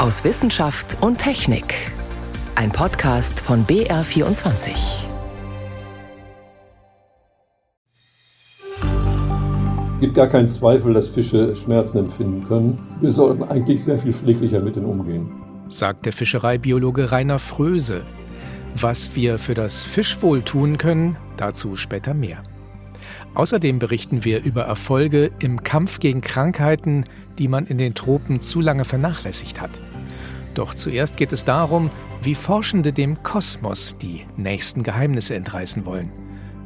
aus Wissenschaft und Technik. Ein Podcast von BR24. Es gibt gar keinen Zweifel, dass Fische Schmerzen empfinden können. Wir sollten eigentlich sehr viel pfleglicher mit ihnen umgehen. Sagt der Fischereibiologe Rainer Fröse. Was wir für das Fischwohl tun können, dazu später mehr. Außerdem berichten wir über Erfolge im Kampf gegen Krankheiten, die man in den Tropen zu lange vernachlässigt hat. Doch zuerst geht es darum, wie Forschende dem Kosmos die nächsten Geheimnisse entreißen wollen.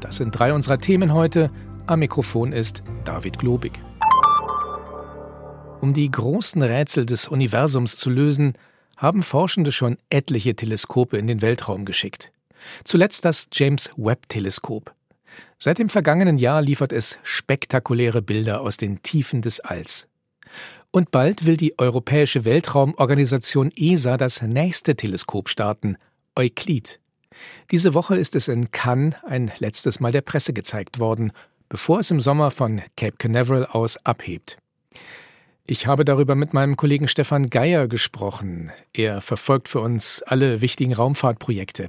Das sind drei unserer Themen heute. Am Mikrofon ist David Globig. Um die großen Rätsel des Universums zu lösen, haben Forschende schon etliche Teleskope in den Weltraum geschickt. Zuletzt das James Webb Teleskop. Seit dem vergangenen Jahr liefert es spektakuläre Bilder aus den Tiefen des Alls. Und bald will die Europäische Weltraumorganisation ESA das nächste Teleskop starten, Euklid. Diese Woche ist es in Cannes ein letztes Mal der Presse gezeigt worden, bevor es im Sommer von Cape Canaveral aus abhebt. Ich habe darüber mit meinem Kollegen Stefan Geier gesprochen. Er verfolgt für uns alle wichtigen Raumfahrtprojekte.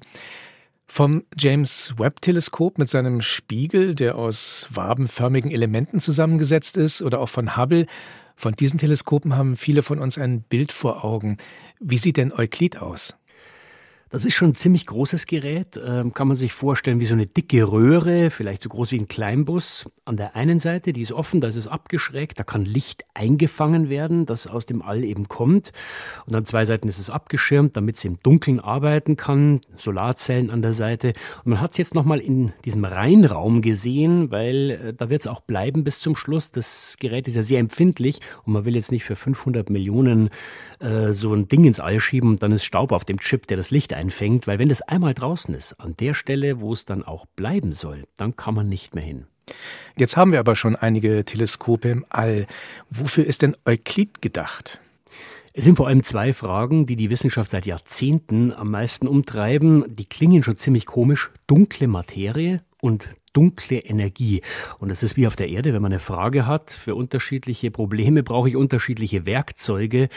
Vom James Webb Teleskop mit seinem Spiegel, der aus wabenförmigen Elementen zusammengesetzt ist, oder auch von Hubble, von diesen Teleskopen haben viele von uns ein Bild vor Augen. Wie sieht denn Euklid aus? Das ist schon ein ziemlich großes Gerät, ähm, kann man sich vorstellen wie so eine dicke Röhre, vielleicht so groß wie ein Kleinbus. An der einen Seite, die ist offen, da ist es abgeschrägt, da kann Licht eingefangen werden, das aus dem All eben kommt. Und an zwei Seiten ist es abgeschirmt, damit es im Dunkeln arbeiten kann, Solarzellen an der Seite. Und man hat es jetzt nochmal in diesem Reinraum gesehen, weil äh, da wird es auch bleiben bis zum Schluss. Das Gerät ist ja sehr empfindlich und man will jetzt nicht für 500 Millionen äh, so ein Ding ins All schieben und dann ist Staub auf dem Chip, der das Licht einfängt, weil wenn das einmal draußen ist, an der Stelle, wo es dann auch bleiben soll, dann kann man nicht mehr hin. Jetzt haben wir aber schon einige Teleskope im All. Wofür ist denn Euklid gedacht? Es sind vor allem zwei Fragen, die die Wissenschaft seit Jahrzehnten am meisten umtreiben. Die klingen schon ziemlich komisch. Dunkle Materie und dunkle Energie. Und das ist wie auf der Erde, wenn man eine Frage hat, für unterschiedliche Probleme brauche ich unterschiedliche Werkzeuge.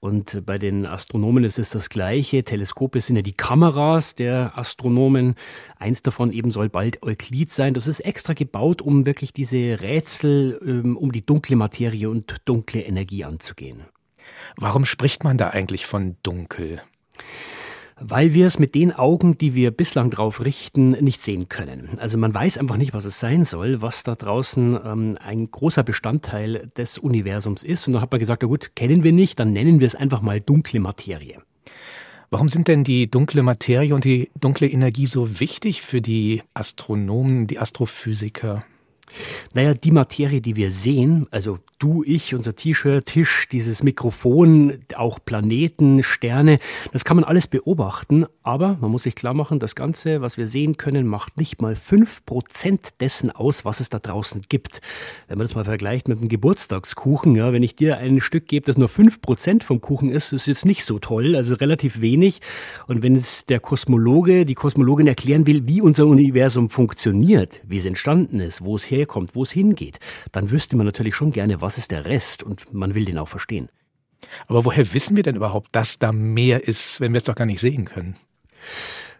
Und bei den Astronomen ist es das Gleiche. Teleskope sind ja die Kameras der Astronomen. Eins davon eben soll bald Euklid sein. Das ist extra gebaut, um wirklich diese Rätsel ähm, um die dunkle Materie und dunkle Energie anzugehen. Warum spricht man da eigentlich von dunkel? Weil wir es mit den Augen, die wir bislang drauf richten, nicht sehen können. Also man weiß einfach nicht, was es sein soll, was da draußen ähm, ein großer Bestandteil des Universums ist. Und dann hat man gesagt, na gut, kennen wir nicht, dann nennen wir es einfach mal dunkle Materie. Warum sind denn die dunkle Materie und die dunkle Energie so wichtig für die Astronomen, die Astrophysiker? Naja, die Materie, die wir sehen, also du, ich, unser T-Shirt, Tisch, dieses Mikrofon, auch Planeten, Sterne, das kann man alles beobachten, aber man muss sich klar machen, das Ganze, was wir sehen können, macht nicht mal fünf Prozent dessen aus, was es da draußen gibt. Wenn man das mal vergleicht mit einem Geburtstagskuchen, ja, wenn ich dir ein Stück gebe, das nur fünf Prozent vom Kuchen ist, ist jetzt nicht so toll, also relativ wenig. Und wenn jetzt der Kosmologe, die Kosmologin erklären will, wie unser Universum funktioniert, wie es entstanden ist, wo es herkommt, wo es hingeht, dann wüsste man natürlich schon gerne, was ist der Rest? Und man will den auch verstehen. Aber woher wissen wir denn überhaupt, dass da mehr ist, wenn wir es doch gar nicht sehen können?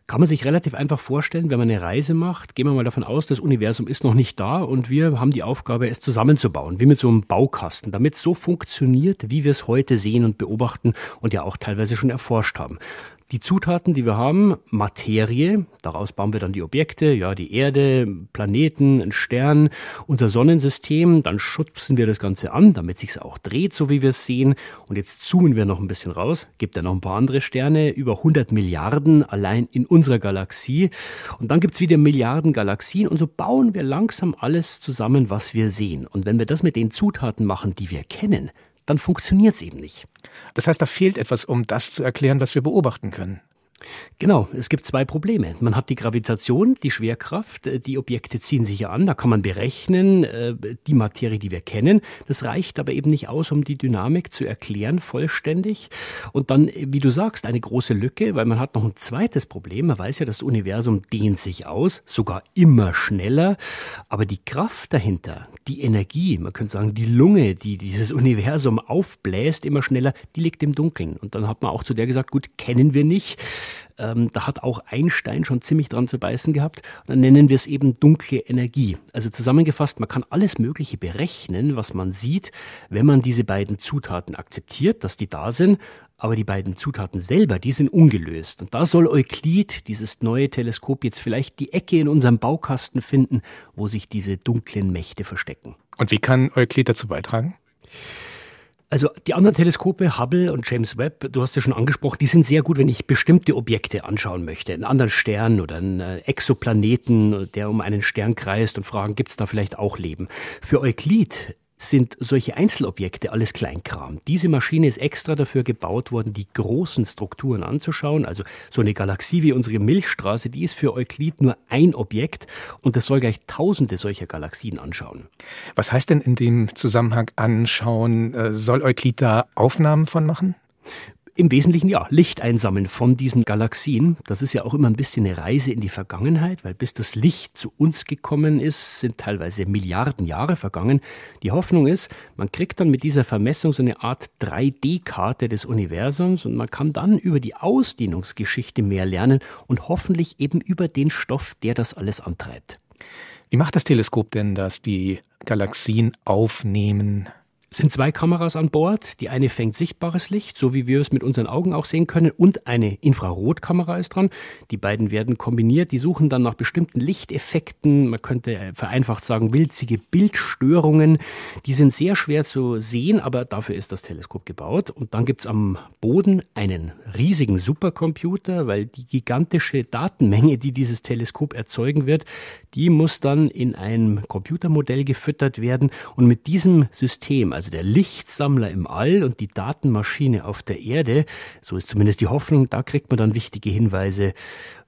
Kann man sich relativ einfach vorstellen, wenn man eine Reise macht, gehen wir mal davon aus, das Universum ist noch nicht da und wir haben die Aufgabe, es zusammenzubauen, wie mit so einem Baukasten, damit es so funktioniert, wie wir es heute sehen und beobachten und ja auch teilweise schon erforscht haben. Die Zutaten, die wir haben, Materie, daraus bauen wir dann die Objekte, ja, die Erde, Planeten, ein Stern, unser Sonnensystem, dann schubsen wir das Ganze an, damit sich's auch dreht, so wie wir es sehen. Und jetzt zoomen wir noch ein bisschen raus, gibt ja noch ein paar andere Sterne, über 100 Milliarden allein in unserer Galaxie. Und dann gibt's wieder Milliarden Galaxien und so bauen wir langsam alles zusammen, was wir sehen. Und wenn wir das mit den Zutaten machen, die wir kennen, dann funktioniert es eben nicht. Das heißt, da fehlt etwas, um das zu erklären, was wir beobachten können. Genau, es gibt zwei Probleme. Man hat die Gravitation, die Schwerkraft, äh, die Objekte ziehen sich ja an, da kann man berechnen, äh, die Materie, die wir kennen. Das reicht aber eben nicht aus, um die Dynamik zu erklären vollständig. Und dann, wie du sagst, eine große Lücke, weil man hat noch ein zweites Problem. Man weiß ja, das Universum dehnt sich aus, sogar immer schneller. Aber die Kraft dahinter, die Energie, man könnte sagen, die Lunge, die dieses Universum aufbläst immer schneller, die liegt im Dunkeln. Und dann hat man auch zu der gesagt, gut, kennen wir nicht. Ähm, da hat auch Einstein schon ziemlich dran zu beißen gehabt. Und dann nennen wir es eben dunkle Energie. Also zusammengefasst, man kann alles Mögliche berechnen, was man sieht, wenn man diese beiden Zutaten akzeptiert, dass die da sind. Aber die beiden Zutaten selber, die sind ungelöst. Und da soll Euklid, dieses neue Teleskop, jetzt vielleicht die Ecke in unserem Baukasten finden, wo sich diese dunklen Mächte verstecken. Und wie kann Euklid dazu beitragen? Also die anderen Teleskope, Hubble und James Webb, du hast ja schon angesprochen, die sind sehr gut, wenn ich bestimmte Objekte anschauen möchte. Einen anderen Stern oder einen äh, Exoplaneten, der um einen Stern kreist und fragen, gibt es da vielleicht auch Leben? Für Euklid sind solche Einzelobjekte alles Kleinkram. Diese Maschine ist extra dafür gebaut worden, die großen Strukturen anzuschauen. Also so eine Galaxie wie unsere Milchstraße, die ist für Euklid nur ein Objekt und das soll gleich tausende solcher Galaxien anschauen. Was heißt denn in dem Zusammenhang anschauen? Äh, soll Euklid da Aufnahmen von machen? Im Wesentlichen ja, Licht einsammeln von diesen Galaxien. Das ist ja auch immer ein bisschen eine Reise in die Vergangenheit, weil bis das Licht zu uns gekommen ist, sind teilweise Milliarden Jahre vergangen. Die Hoffnung ist, man kriegt dann mit dieser Vermessung so eine Art 3D-Karte des Universums und man kann dann über die Ausdehnungsgeschichte mehr lernen und hoffentlich eben über den Stoff, der das alles antreibt. Wie macht das Teleskop denn das, die Galaxien aufnehmen? Sind zwei Kameras an Bord. Die eine fängt sichtbares Licht, so wie wir es mit unseren Augen auch sehen können, und eine Infrarotkamera ist dran. Die beiden werden kombiniert. Die suchen dann nach bestimmten Lichteffekten. Man könnte vereinfacht sagen, winzige Bildstörungen. Die sind sehr schwer zu sehen, aber dafür ist das Teleskop gebaut. Und dann gibt es am Boden einen riesigen Supercomputer, weil die gigantische Datenmenge, die dieses Teleskop erzeugen wird, die muss dann in ein Computermodell gefüttert werden. Und mit diesem System, also der Lichtsammler im All und die Datenmaschine auf der Erde, so ist zumindest die Hoffnung, da kriegt man dann wichtige Hinweise,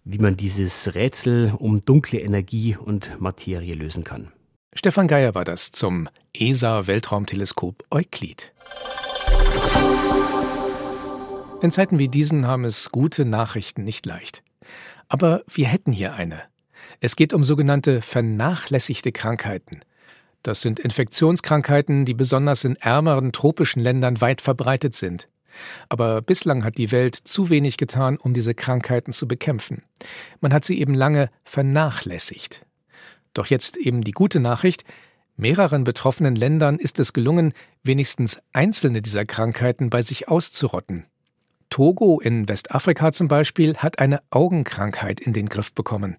wie man dieses Rätsel um dunkle Energie und Materie lösen kann. Stefan Geier war das zum ESA-Weltraumteleskop Euklid. In Zeiten wie diesen haben es gute Nachrichten nicht leicht. Aber wir hätten hier eine. Es geht um sogenannte vernachlässigte Krankheiten. Das sind Infektionskrankheiten, die besonders in ärmeren tropischen Ländern weit verbreitet sind. Aber bislang hat die Welt zu wenig getan, um diese Krankheiten zu bekämpfen. Man hat sie eben lange vernachlässigt. Doch jetzt eben die gute Nachricht, mehreren betroffenen Ländern ist es gelungen, wenigstens einzelne dieser Krankheiten bei sich auszurotten. Togo in Westafrika zum Beispiel hat eine Augenkrankheit in den Griff bekommen.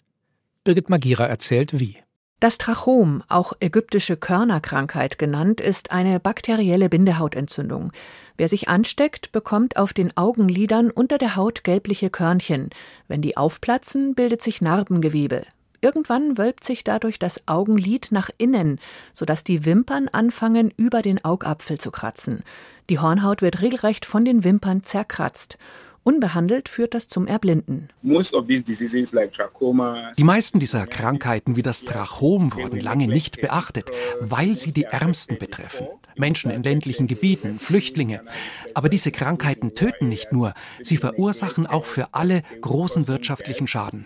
Birgit Magira erzählt wie. Das Trachom, auch ägyptische Körnerkrankheit genannt, ist eine bakterielle Bindehautentzündung. Wer sich ansteckt, bekommt auf den Augenlidern unter der Haut gelbliche Körnchen. Wenn die aufplatzen, bildet sich Narbengewebe. Irgendwann wölbt sich dadurch das Augenlid nach innen, sodass die Wimpern anfangen, über den Augapfel zu kratzen. Die Hornhaut wird regelrecht von den Wimpern zerkratzt. Unbehandelt führt das zum Erblinden. Die meisten dieser Krankheiten wie das Trachom wurden lange nicht beachtet, weil sie die Ärmsten betreffen. Menschen in ländlichen Gebieten, Flüchtlinge. Aber diese Krankheiten töten nicht nur, sie verursachen auch für alle großen wirtschaftlichen Schaden.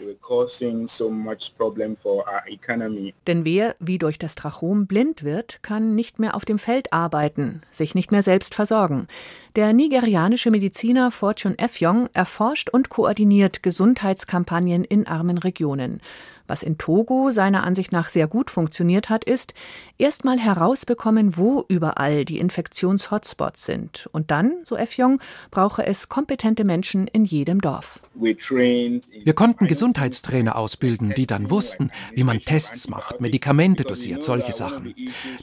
Denn wer wie durch das Trachom blind wird, kann nicht mehr auf dem Feld arbeiten, sich nicht mehr selbst versorgen. Der nigerianische Mediziner Fortune Effiong erforscht und koordiniert Gesundheitskampagnen in armen Regionen. Was in Togo seiner Ansicht nach sehr gut funktioniert hat, ist, erstmal herausbekommen, wo überall die Infektions-Hotspots sind. Und dann, so Efjong, brauche es kompetente Menschen in jedem Dorf. Wir konnten Gesundheitstrainer ausbilden, die dann wussten, wie man Tests macht, Medikamente dosiert, solche Sachen.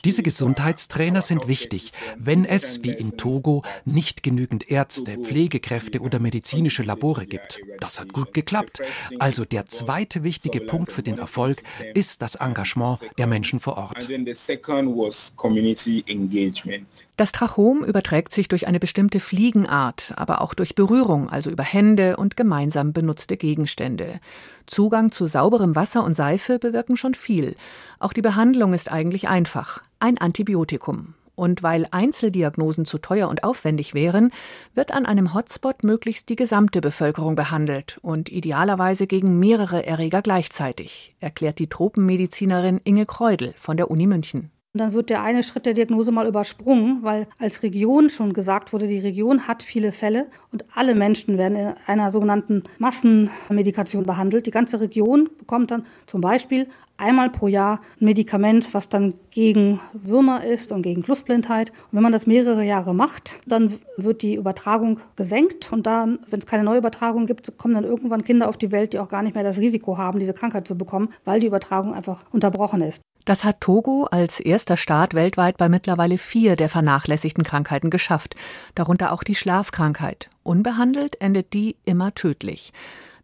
Diese Gesundheitstrainer sind wichtig, wenn es, wie in Togo, nicht genügend Ärzte, Pflegekräfte oder medizinische Labore gibt. Das hat gut geklappt. Also der zweite wichtige Punkt Grund für den Erfolg ist das Engagement der Menschen vor Ort. Das Trachom überträgt sich durch eine bestimmte Fliegenart, aber auch durch Berührung, also über Hände und gemeinsam benutzte Gegenstände. Zugang zu sauberem Wasser und Seife bewirken schon viel. Auch die Behandlung ist eigentlich einfach. Ein Antibiotikum. Und weil Einzeldiagnosen zu teuer und aufwendig wären, wird an einem Hotspot möglichst die gesamte Bevölkerung behandelt und idealerweise gegen mehrere Erreger gleichzeitig, erklärt die Tropenmedizinerin Inge Kreudel von der Uni München. Und dann wird der eine Schritt der Diagnose mal übersprungen, weil als Region schon gesagt wurde, die Region hat viele Fälle und alle Menschen werden in einer sogenannten Massenmedikation behandelt. Die ganze Region bekommt dann zum Beispiel einmal pro Jahr ein Medikament, was dann gegen Würmer ist und gegen Flussblindheit. Und wenn man das mehrere Jahre macht, dann wird die Übertragung gesenkt und dann, wenn es keine Neuübertragung gibt, kommen dann irgendwann Kinder auf die Welt, die auch gar nicht mehr das Risiko haben, diese Krankheit zu bekommen, weil die Übertragung einfach unterbrochen ist. Das hat Togo als erster Staat weltweit bei mittlerweile vier der vernachlässigten Krankheiten geschafft, darunter auch die Schlafkrankheit. Unbehandelt endet die immer tödlich.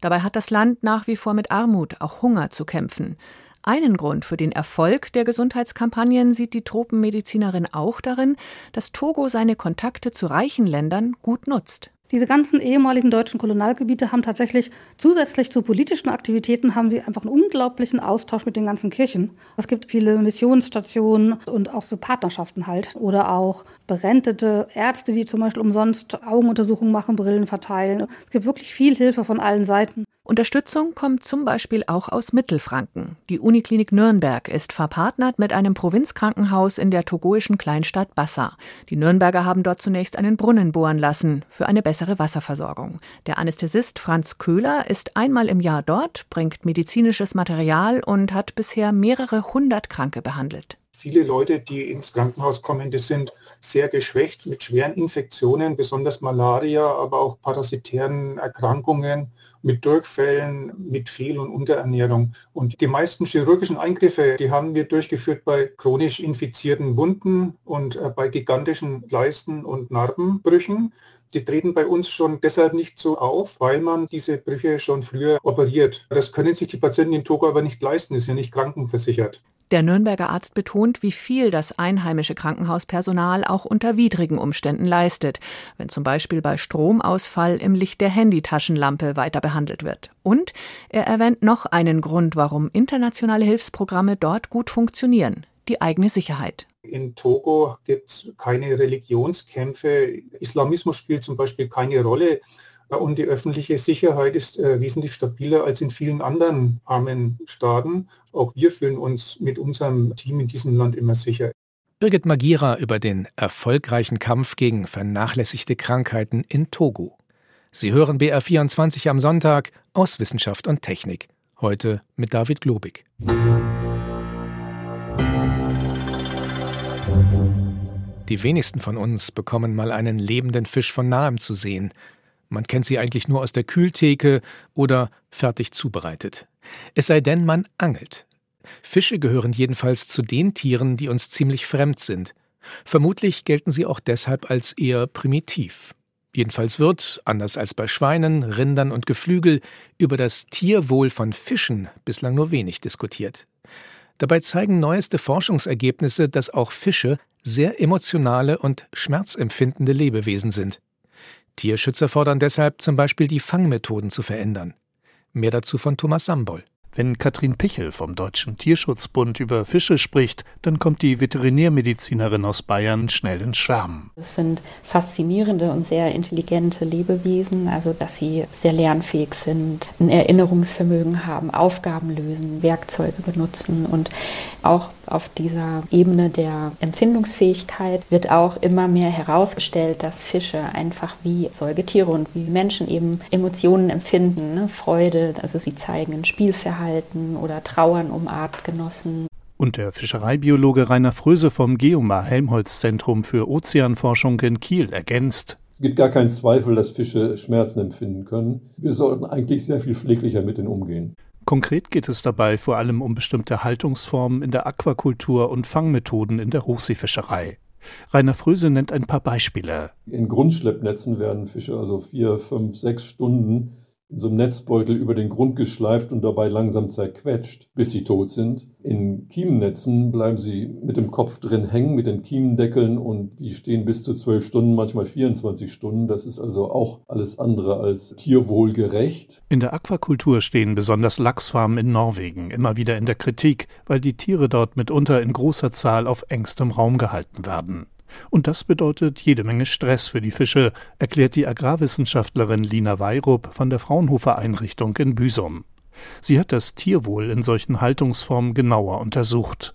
Dabei hat das Land nach wie vor mit Armut, auch Hunger zu kämpfen. Einen Grund für den Erfolg der Gesundheitskampagnen sieht die Tropenmedizinerin auch darin, dass Togo seine Kontakte zu reichen Ländern gut nutzt. Diese ganzen ehemaligen deutschen Kolonialgebiete haben tatsächlich zusätzlich zu politischen Aktivitäten haben sie einfach einen unglaublichen Austausch mit den ganzen Kirchen. Es gibt viele Missionsstationen und auch so Partnerschaften halt oder auch berentete Ärzte, die zum Beispiel umsonst Augenuntersuchungen machen, Brillen verteilen. Es gibt wirklich viel Hilfe von allen Seiten. Unterstützung kommt zum Beispiel auch aus Mittelfranken. Die Uniklinik Nürnberg ist verpartnert mit einem Provinzkrankenhaus in der togoischen Kleinstadt Bassa. Die Nürnberger haben dort zunächst einen Brunnen bohren lassen für eine bessere Wasserversorgung. Der Anästhesist Franz Köhler ist einmal im Jahr dort, bringt medizinisches Material und hat bisher mehrere hundert Kranke behandelt. Viele Leute, die ins Krankenhaus kommen, die sind sehr geschwächt mit schweren Infektionen, besonders Malaria, aber auch parasitären Erkrankungen, mit Durchfällen, mit Fehl- und Unterernährung. Und die meisten chirurgischen Eingriffe, die haben wir durchgeführt bei chronisch infizierten Wunden und äh, bei gigantischen Leisten- und Narbenbrüchen. Die treten bei uns schon deshalb nicht so auf, weil man diese Brüche schon früher operiert. Das können sich die Patienten in Togo aber nicht leisten, ist ja nicht krankenversichert. Der Nürnberger Arzt betont, wie viel das einheimische Krankenhauspersonal auch unter widrigen Umständen leistet, wenn zum Beispiel bei Stromausfall im Licht der Handytaschenlampe weiter behandelt wird. Und er erwähnt noch einen Grund, warum internationale Hilfsprogramme dort gut funktionieren, die eigene Sicherheit. In Togo gibt es keine Religionskämpfe. Islamismus spielt zum Beispiel keine Rolle. Und die öffentliche Sicherheit ist äh, wesentlich stabiler als in vielen anderen armen Staaten. Auch wir fühlen uns mit unserem Team in diesem Land immer sicher. Birgit Magira über den erfolgreichen Kampf gegen vernachlässigte Krankheiten in Togo. Sie hören BR24 am Sonntag aus Wissenschaft und Technik. Heute mit David Globig. Die wenigsten von uns bekommen mal einen lebenden Fisch von nahem zu sehen. Man kennt sie eigentlich nur aus der Kühltheke oder fertig zubereitet. Es sei denn, man angelt. Fische gehören jedenfalls zu den Tieren, die uns ziemlich fremd sind. Vermutlich gelten sie auch deshalb als eher primitiv. Jedenfalls wird, anders als bei Schweinen, Rindern und Geflügel, über das Tierwohl von Fischen bislang nur wenig diskutiert. Dabei zeigen neueste Forschungsergebnisse, dass auch Fische sehr emotionale und schmerzempfindende Lebewesen sind. Tierschützer fordern deshalb zum Beispiel die Fangmethoden zu verändern. Mehr dazu von Thomas Sambol. Wenn Katrin Pichel vom Deutschen Tierschutzbund über Fische spricht, dann kommt die Veterinärmedizinerin aus Bayern schnell ins Schwärmen. Es sind faszinierende und sehr intelligente Lebewesen, also dass sie sehr lernfähig sind, ein Erinnerungsvermögen haben, Aufgaben lösen, Werkzeuge benutzen und auch auf dieser Ebene der Empfindungsfähigkeit wird auch immer mehr herausgestellt, dass Fische einfach wie Säugetiere und wie Menschen eben Emotionen empfinden, ne? Freude, also sie zeigen ein Spielverhalten oder Trauern um Artgenossen. Und der Fischereibiologe Rainer Fröse vom Geomar Helmholtz Zentrum für Ozeanforschung in Kiel ergänzt. Es gibt gar keinen Zweifel, dass Fische Schmerzen empfinden können. Wir sollten eigentlich sehr viel pfleglicher mit ihnen umgehen. Konkret geht es dabei vor allem um bestimmte Haltungsformen in der Aquakultur und Fangmethoden in der Hochseefischerei. Rainer Fröse nennt ein paar Beispiele. In Grundschleppnetzen werden Fische also vier, fünf, sechs Stunden in so einem Netzbeutel über den Grund geschleift und dabei langsam zerquetscht, bis sie tot sind. In Kiemennetzen bleiben sie mit dem Kopf drin hängen, mit den Kiemendeckeln und die stehen bis zu zwölf Stunden, manchmal 24 Stunden. Das ist also auch alles andere als tierwohlgerecht. In der Aquakultur stehen besonders Lachsfarmen in Norwegen immer wieder in der Kritik, weil die Tiere dort mitunter in großer Zahl auf engstem Raum gehalten werden. Und das bedeutet jede Menge Stress für die Fische, erklärt die Agrarwissenschaftlerin Lina Weirup von der Fraunhofer Einrichtung in Büsum. Sie hat das Tierwohl in solchen Haltungsformen genauer untersucht.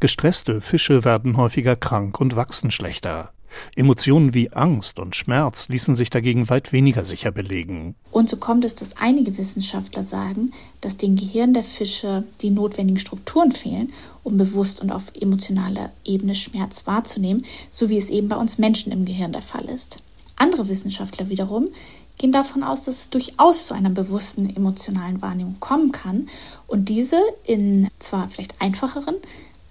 Gestresste Fische werden häufiger krank und wachsen schlechter. Emotionen wie Angst und Schmerz ließen sich dagegen weit weniger sicher belegen. Und so kommt es, dass einige Wissenschaftler sagen, dass dem Gehirn der Fische die notwendigen Strukturen fehlen, um bewusst und auf emotionaler Ebene Schmerz wahrzunehmen, so wie es eben bei uns Menschen im Gehirn der Fall ist. Andere Wissenschaftler wiederum gehen davon aus, dass es durchaus zu einer bewussten emotionalen Wahrnehmung kommen kann und diese in zwar vielleicht einfacheren,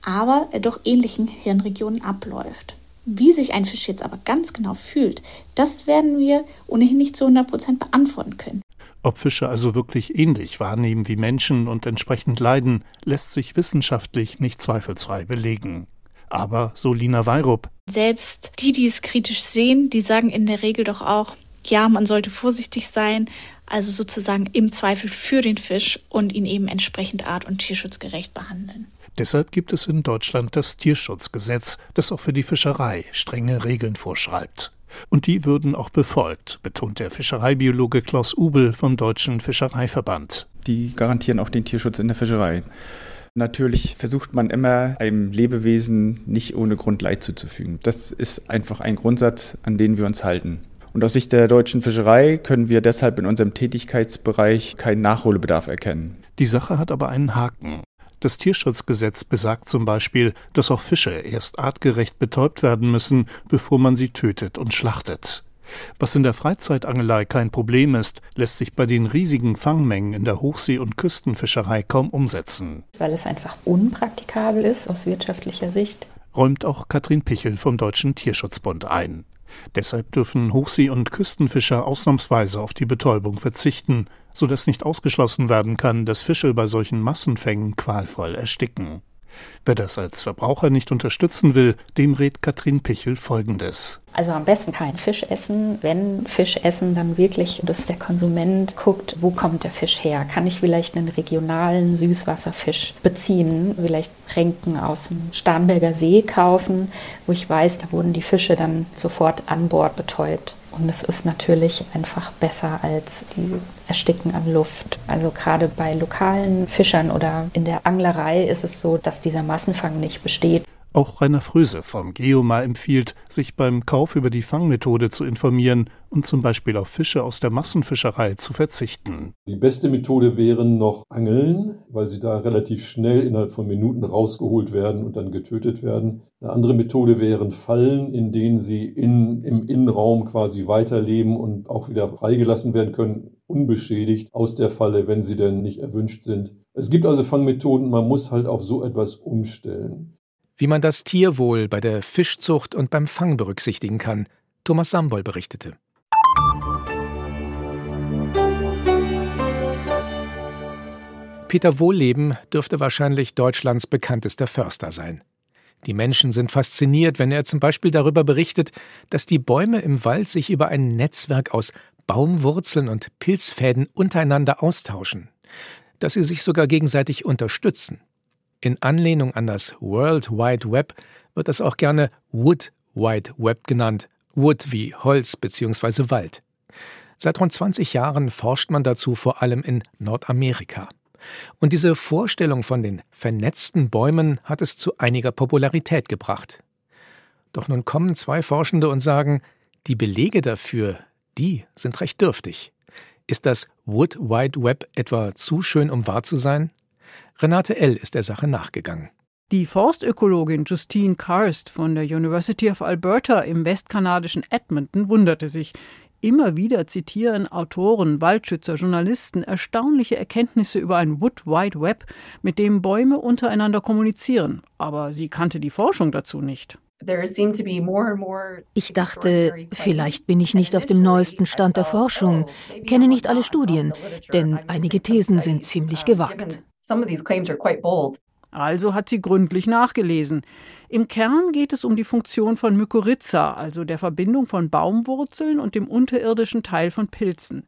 aber doch ähnlichen Hirnregionen abläuft. Wie sich ein Fisch jetzt aber ganz genau fühlt, das werden wir ohnehin nicht zu 100 Prozent beantworten können. Ob Fische also wirklich ähnlich wahrnehmen wie Menschen und entsprechend leiden, lässt sich wissenschaftlich nicht zweifelsfrei belegen. Aber, so Lina Weirup. Selbst die, die es kritisch sehen, die sagen in der Regel doch auch, ja, man sollte vorsichtig sein, also sozusagen im Zweifel für den Fisch und ihn eben entsprechend art- und tierschutzgerecht behandeln. Deshalb gibt es in Deutschland das Tierschutzgesetz, das auch für die Fischerei strenge Regeln vorschreibt. Und die würden auch befolgt, betont der Fischereibiologe Klaus Ubel vom Deutschen Fischereiverband. Die garantieren auch den Tierschutz in der Fischerei. Natürlich versucht man immer, einem Lebewesen nicht ohne Grund Leid zuzufügen. Das ist einfach ein Grundsatz, an den wir uns halten. Und aus Sicht der deutschen Fischerei können wir deshalb in unserem Tätigkeitsbereich keinen Nachholbedarf erkennen. Die Sache hat aber einen Haken. Das Tierschutzgesetz besagt zum Beispiel, dass auch Fische erst artgerecht betäubt werden müssen, bevor man sie tötet und schlachtet. Was in der Freizeitangelei kein Problem ist, lässt sich bei den riesigen Fangmengen in der Hochsee- und Küstenfischerei kaum umsetzen. Weil es einfach unpraktikabel ist aus wirtschaftlicher Sicht. Räumt auch Katrin Pichel vom Deutschen Tierschutzbund ein. Deshalb dürfen Hochsee- und Küstenfischer ausnahmsweise auf die Betäubung verzichten, so dass nicht ausgeschlossen werden kann, dass Fische bei solchen Massenfängen qualvoll ersticken. Wer das als Verbraucher nicht unterstützen will, dem rät Katrin Pichel Folgendes. Also am besten kein Fisch essen. Wenn Fisch essen, dann wirklich, dass der Konsument guckt, wo kommt der Fisch her? Kann ich vielleicht einen regionalen Süßwasserfisch beziehen? Vielleicht Tränken aus dem Starnberger See kaufen, wo ich weiß, da wurden die Fische dann sofort an Bord betäubt. Und es ist natürlich einfach besser als die Ersticken an Luft. Also gerade bei lokalen Fischern oder in der Anglerei ist es so, dass dieser Massenfang nicht besteht. Auch Rainer Fröse vom Geomar empfiehlt, sich beim Kauf über die Fangmethode zu informieren und zum Beispiel auf Fische aus der Massenfischerei zu verzichten. Die beste Methode wären noch Angeln, weil sie da relativ schnell innerhalb von Minuten rausgeholt werden und dann getötet werden. Eine andere Methode wären Fallen, in denen sie in, im Innenraum quasi weiterleben und auch wieder freigelassen werden können, unbeschädigt aus der Falle, wenn sie denn nicht erwünscht sind. Es gibt also Fangmethoden, man muss halt auf so etwas umstellen. Wie man das Tierwohl bei der Fischzucht und beim Fang berücksichtigen kann, Thomas Sambol berichtete. Peter Wohlleben dürfte wahrscheinlich Deutschlands bekanntester Förster sein. Die Menschen sind fasziniert, wenn er zum Beispiel darüber berichtet, dass die Bäume im Wald sich über ein Netzwerk aus Baumwurzeln und Pilzfäden untereinander austauschen, dass sie sich sogar gegenseitig unterstützen. In Anlehnung an das World Wide Web wird es auch gerne Wood Wide Web genannt, Wood wie Holz bzw. Wald. Seit rund 20 Jahren forscht man dazu vor allem in Nordamerika. Und diese Vorstellung von den vernetzten Bäumen hat es zu einiger Popularität gebracht. Doch nun kommen zwei Forschende und sagen, die Belege dafür, die sind recht dürftig. Ist das Wood Wide Web etwa zu schön, um wahr zu sein? Renate L. ist der Sache nachgegangen. Die Forstökologin Justine Karst von der University of Alberta im westkanadischen Edmonton wunderte sich. Immer wieder zitieren Autoren, Waldschützer, Journalisten erstaunliche Erkenntnisse über ein Wood Wide Web, mit dem Bäume untereinander kommunizieren. Aber sie kannte die Forschung dazu nicht. Ich dachte, vielleicht bin ich nicht auf dem neuesten Stand der Forschung, kenne nicht alle Studien, denn einige Thesen sind ziemlich gewagt. Also hat sie gründlich nachgelesen. Im Kern geht es um die Funktion von Mykorrhiza, also der Verbindung von Baumwurzeln und dem unterirdischen Teil von Pilzen.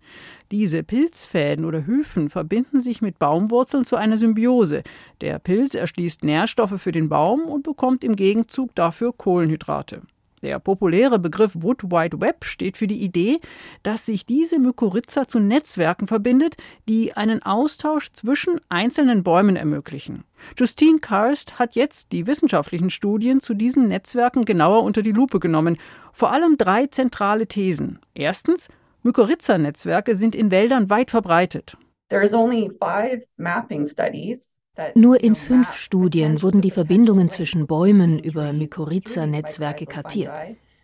Diese Pilzfäden oder Hyphen verbinden sich mit Baumwurzeln zu einer Symbiose. Der Pilz erschließt Nährstoffe für den Baum und bekommt im Gegenzug dafür Kohlenhydrate. Der populäre Begriff Wood Wide Web steht für die Idee, dass sich diese Mykorrhiza zu Netzwerken verbindet, die einen Austausch zwischen einzelnen Bäumen ermöglichen. Justine Karst hat jetzt die wissenschaftlichen Studien zu diesen Netzwerken genauer unter die Lupe genommen. Vor allem drei zentrale Thesen. Erstens, Mykorrhiza-Netzwerke sind in Wäldern weit verbreitet. There's only five mapping studies nur in fünf Studien wurden die Verbindungen zwischen Bäumen über Mykorrhiza-Netzwerke kartiert.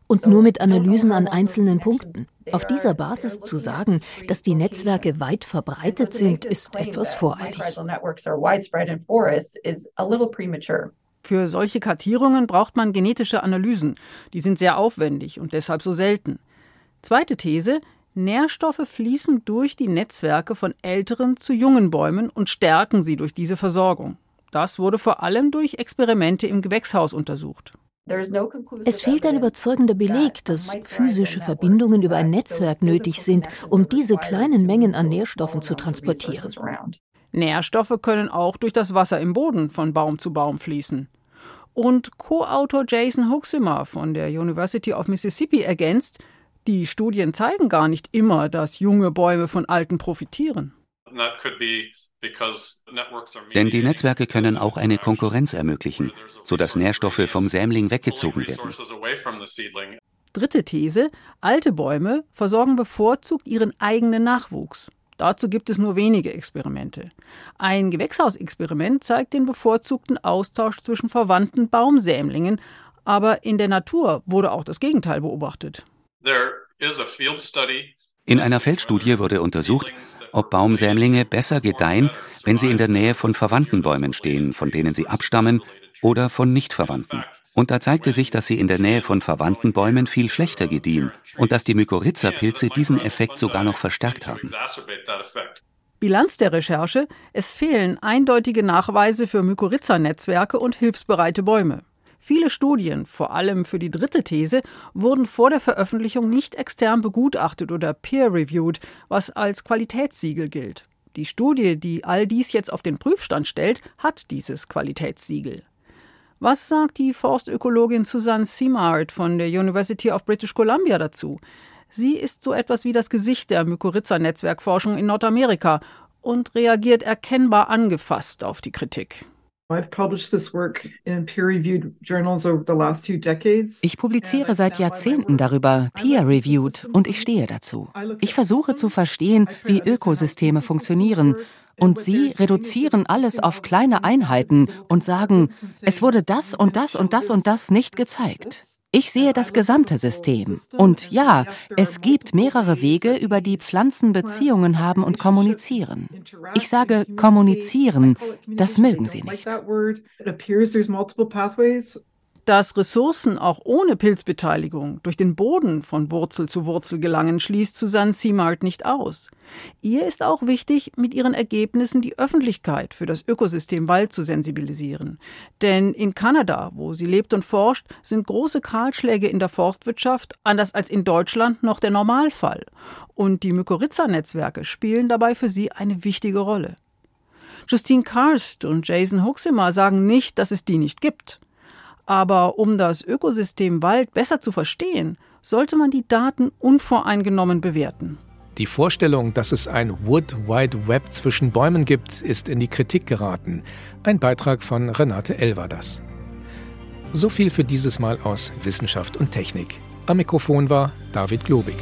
Und nur mit Analysen an einzelnen Punkten. Auf dieser Basis zu sagen, dass die Netzwerke weit verbreitet sind, ist etwas voreilig. Für solche Kartierungen braucht man genetische Analysen. Die sind sehr aufwendig und deshalb so selten. Zweite These, Nährstoffe fließen durch die Netzwerke von älteren zu jungen Bäumen und stärken sie durch diese Versorgung. Das wurde vor allem durch Experimente im Gewächshaus untersucht. Es fehlt ein überzeugender Beleg, dass physische Verbindungen über ein Netzwerk nötig sind, um diese kleinen Mengen an Nährstoffen zu transportieren. Nährstoffe können auch durch das Wasser im Boden von Baum zu Baum fließen. Und Co-Autor Jason Hoxima von der University of Mississippi ergänzt, die Studien zeigen gar nicht immer, dass junge Bäume von alten profitieren. Denn die Netzwerke können auch eine Konkurrenz ermöglichen, sodass Nährstoffe vom Sämling weggezogen werden. Dritte These. Alte Bäume versorgen bevorzugt ihren eigenen Nachwuchs. Dazu gibt es nur wenige Experimente. Ein Gewächshausexperiment zeigt den bevorzugten Austausch zwischen verwandten Baumsämlingen, aber in der Natur wurde auch das Gegenteil beobachtet. In einer Feldstudie wurde untersucht, ob Baumsämlinge besser gedeihen, wenn sie in der Nähe von verwandten Bäumen stehen, von denen sie abstammen, oder von nicht verwandten. Und da zeigte sich, dass sie in der Nähe von verwandten Bäumen viel schlechter gediehen und dass die Mykorrhiza-Pilze diesen Effekt sogar noch verstärkt haben. Bilanz der Recherche: Es fehlen eindeutige Nachweise für Mykorrhiza-Netzwerke und hilfsbereite Bäume. Viele Studien, vor allem für die dritte These, wurden vor der Veröffentlichung nicht extern begutachtet oder peer-reviewed, was als Qualitätssiegel gilt. Die Studie, die all dies jetzt auf den Prüfstand stellt, hat dieses Qualitätssiegel. Was sagt die Forstökologin Susanne Simard von der University of British Columbia dazu? Sie ist so etwas wie das Gesicht der Mykorrhiza-Netzwerkforschung in Nordamerika und reagiert erkennbar angefasst auf die Kritik. Ich publiziere seit Jahrzehnten darüber, peer-reviewed, und ich stehe dazu. Ich versuche zu verstehen, wie Ökosysteme funktionieren. Und Sie reduzieren alles auf kleine Einheiten und sagen, es wurde das und das und das und das nicht gezeigt. Ich sehe das gesamte System. Und ja, es gibt mehrere Wege, über die Pflanzen Beziehungen haben und kommunizieren. Ich sage kommunizieren, das mögen sie nicht dass Ressourcen auch ohne Pilzbeteiligung durch den Boden von Wurzel zu Wurzel gelangen, schließt Susanne Simard nicht aus. Ihr ist auch wichtig, mit ihren Ergebnissen die Öffentlichkeit für das Ökosystem Wald zu sensibilisieren. Denn in Kanada, wo sie lebt und forscht, sind große Kahlschläge in der Forstwirtschaft, anders als in Deutschland, noch der Normalfall. Und die Mykorrhiza-Netzwerke spielen dabei für sie eine wichtige Rolle. Justine Karst und Jason Huxemer sagen nicht, dass es die nicht gibt. Aber um das Ökosystem Wald besser zu verstehen, sollte man die Daten unvoreingenommen bewerten. Die Vorstellung, dass es ein Wood Wide Web zwischen Bäumen gibt, ist in die Kritik geraten. Ein Beitrag von Renate L. war das. So viel für dieses Mal aus Wissenschaft und Technik. Am Mikrofon war David Globig.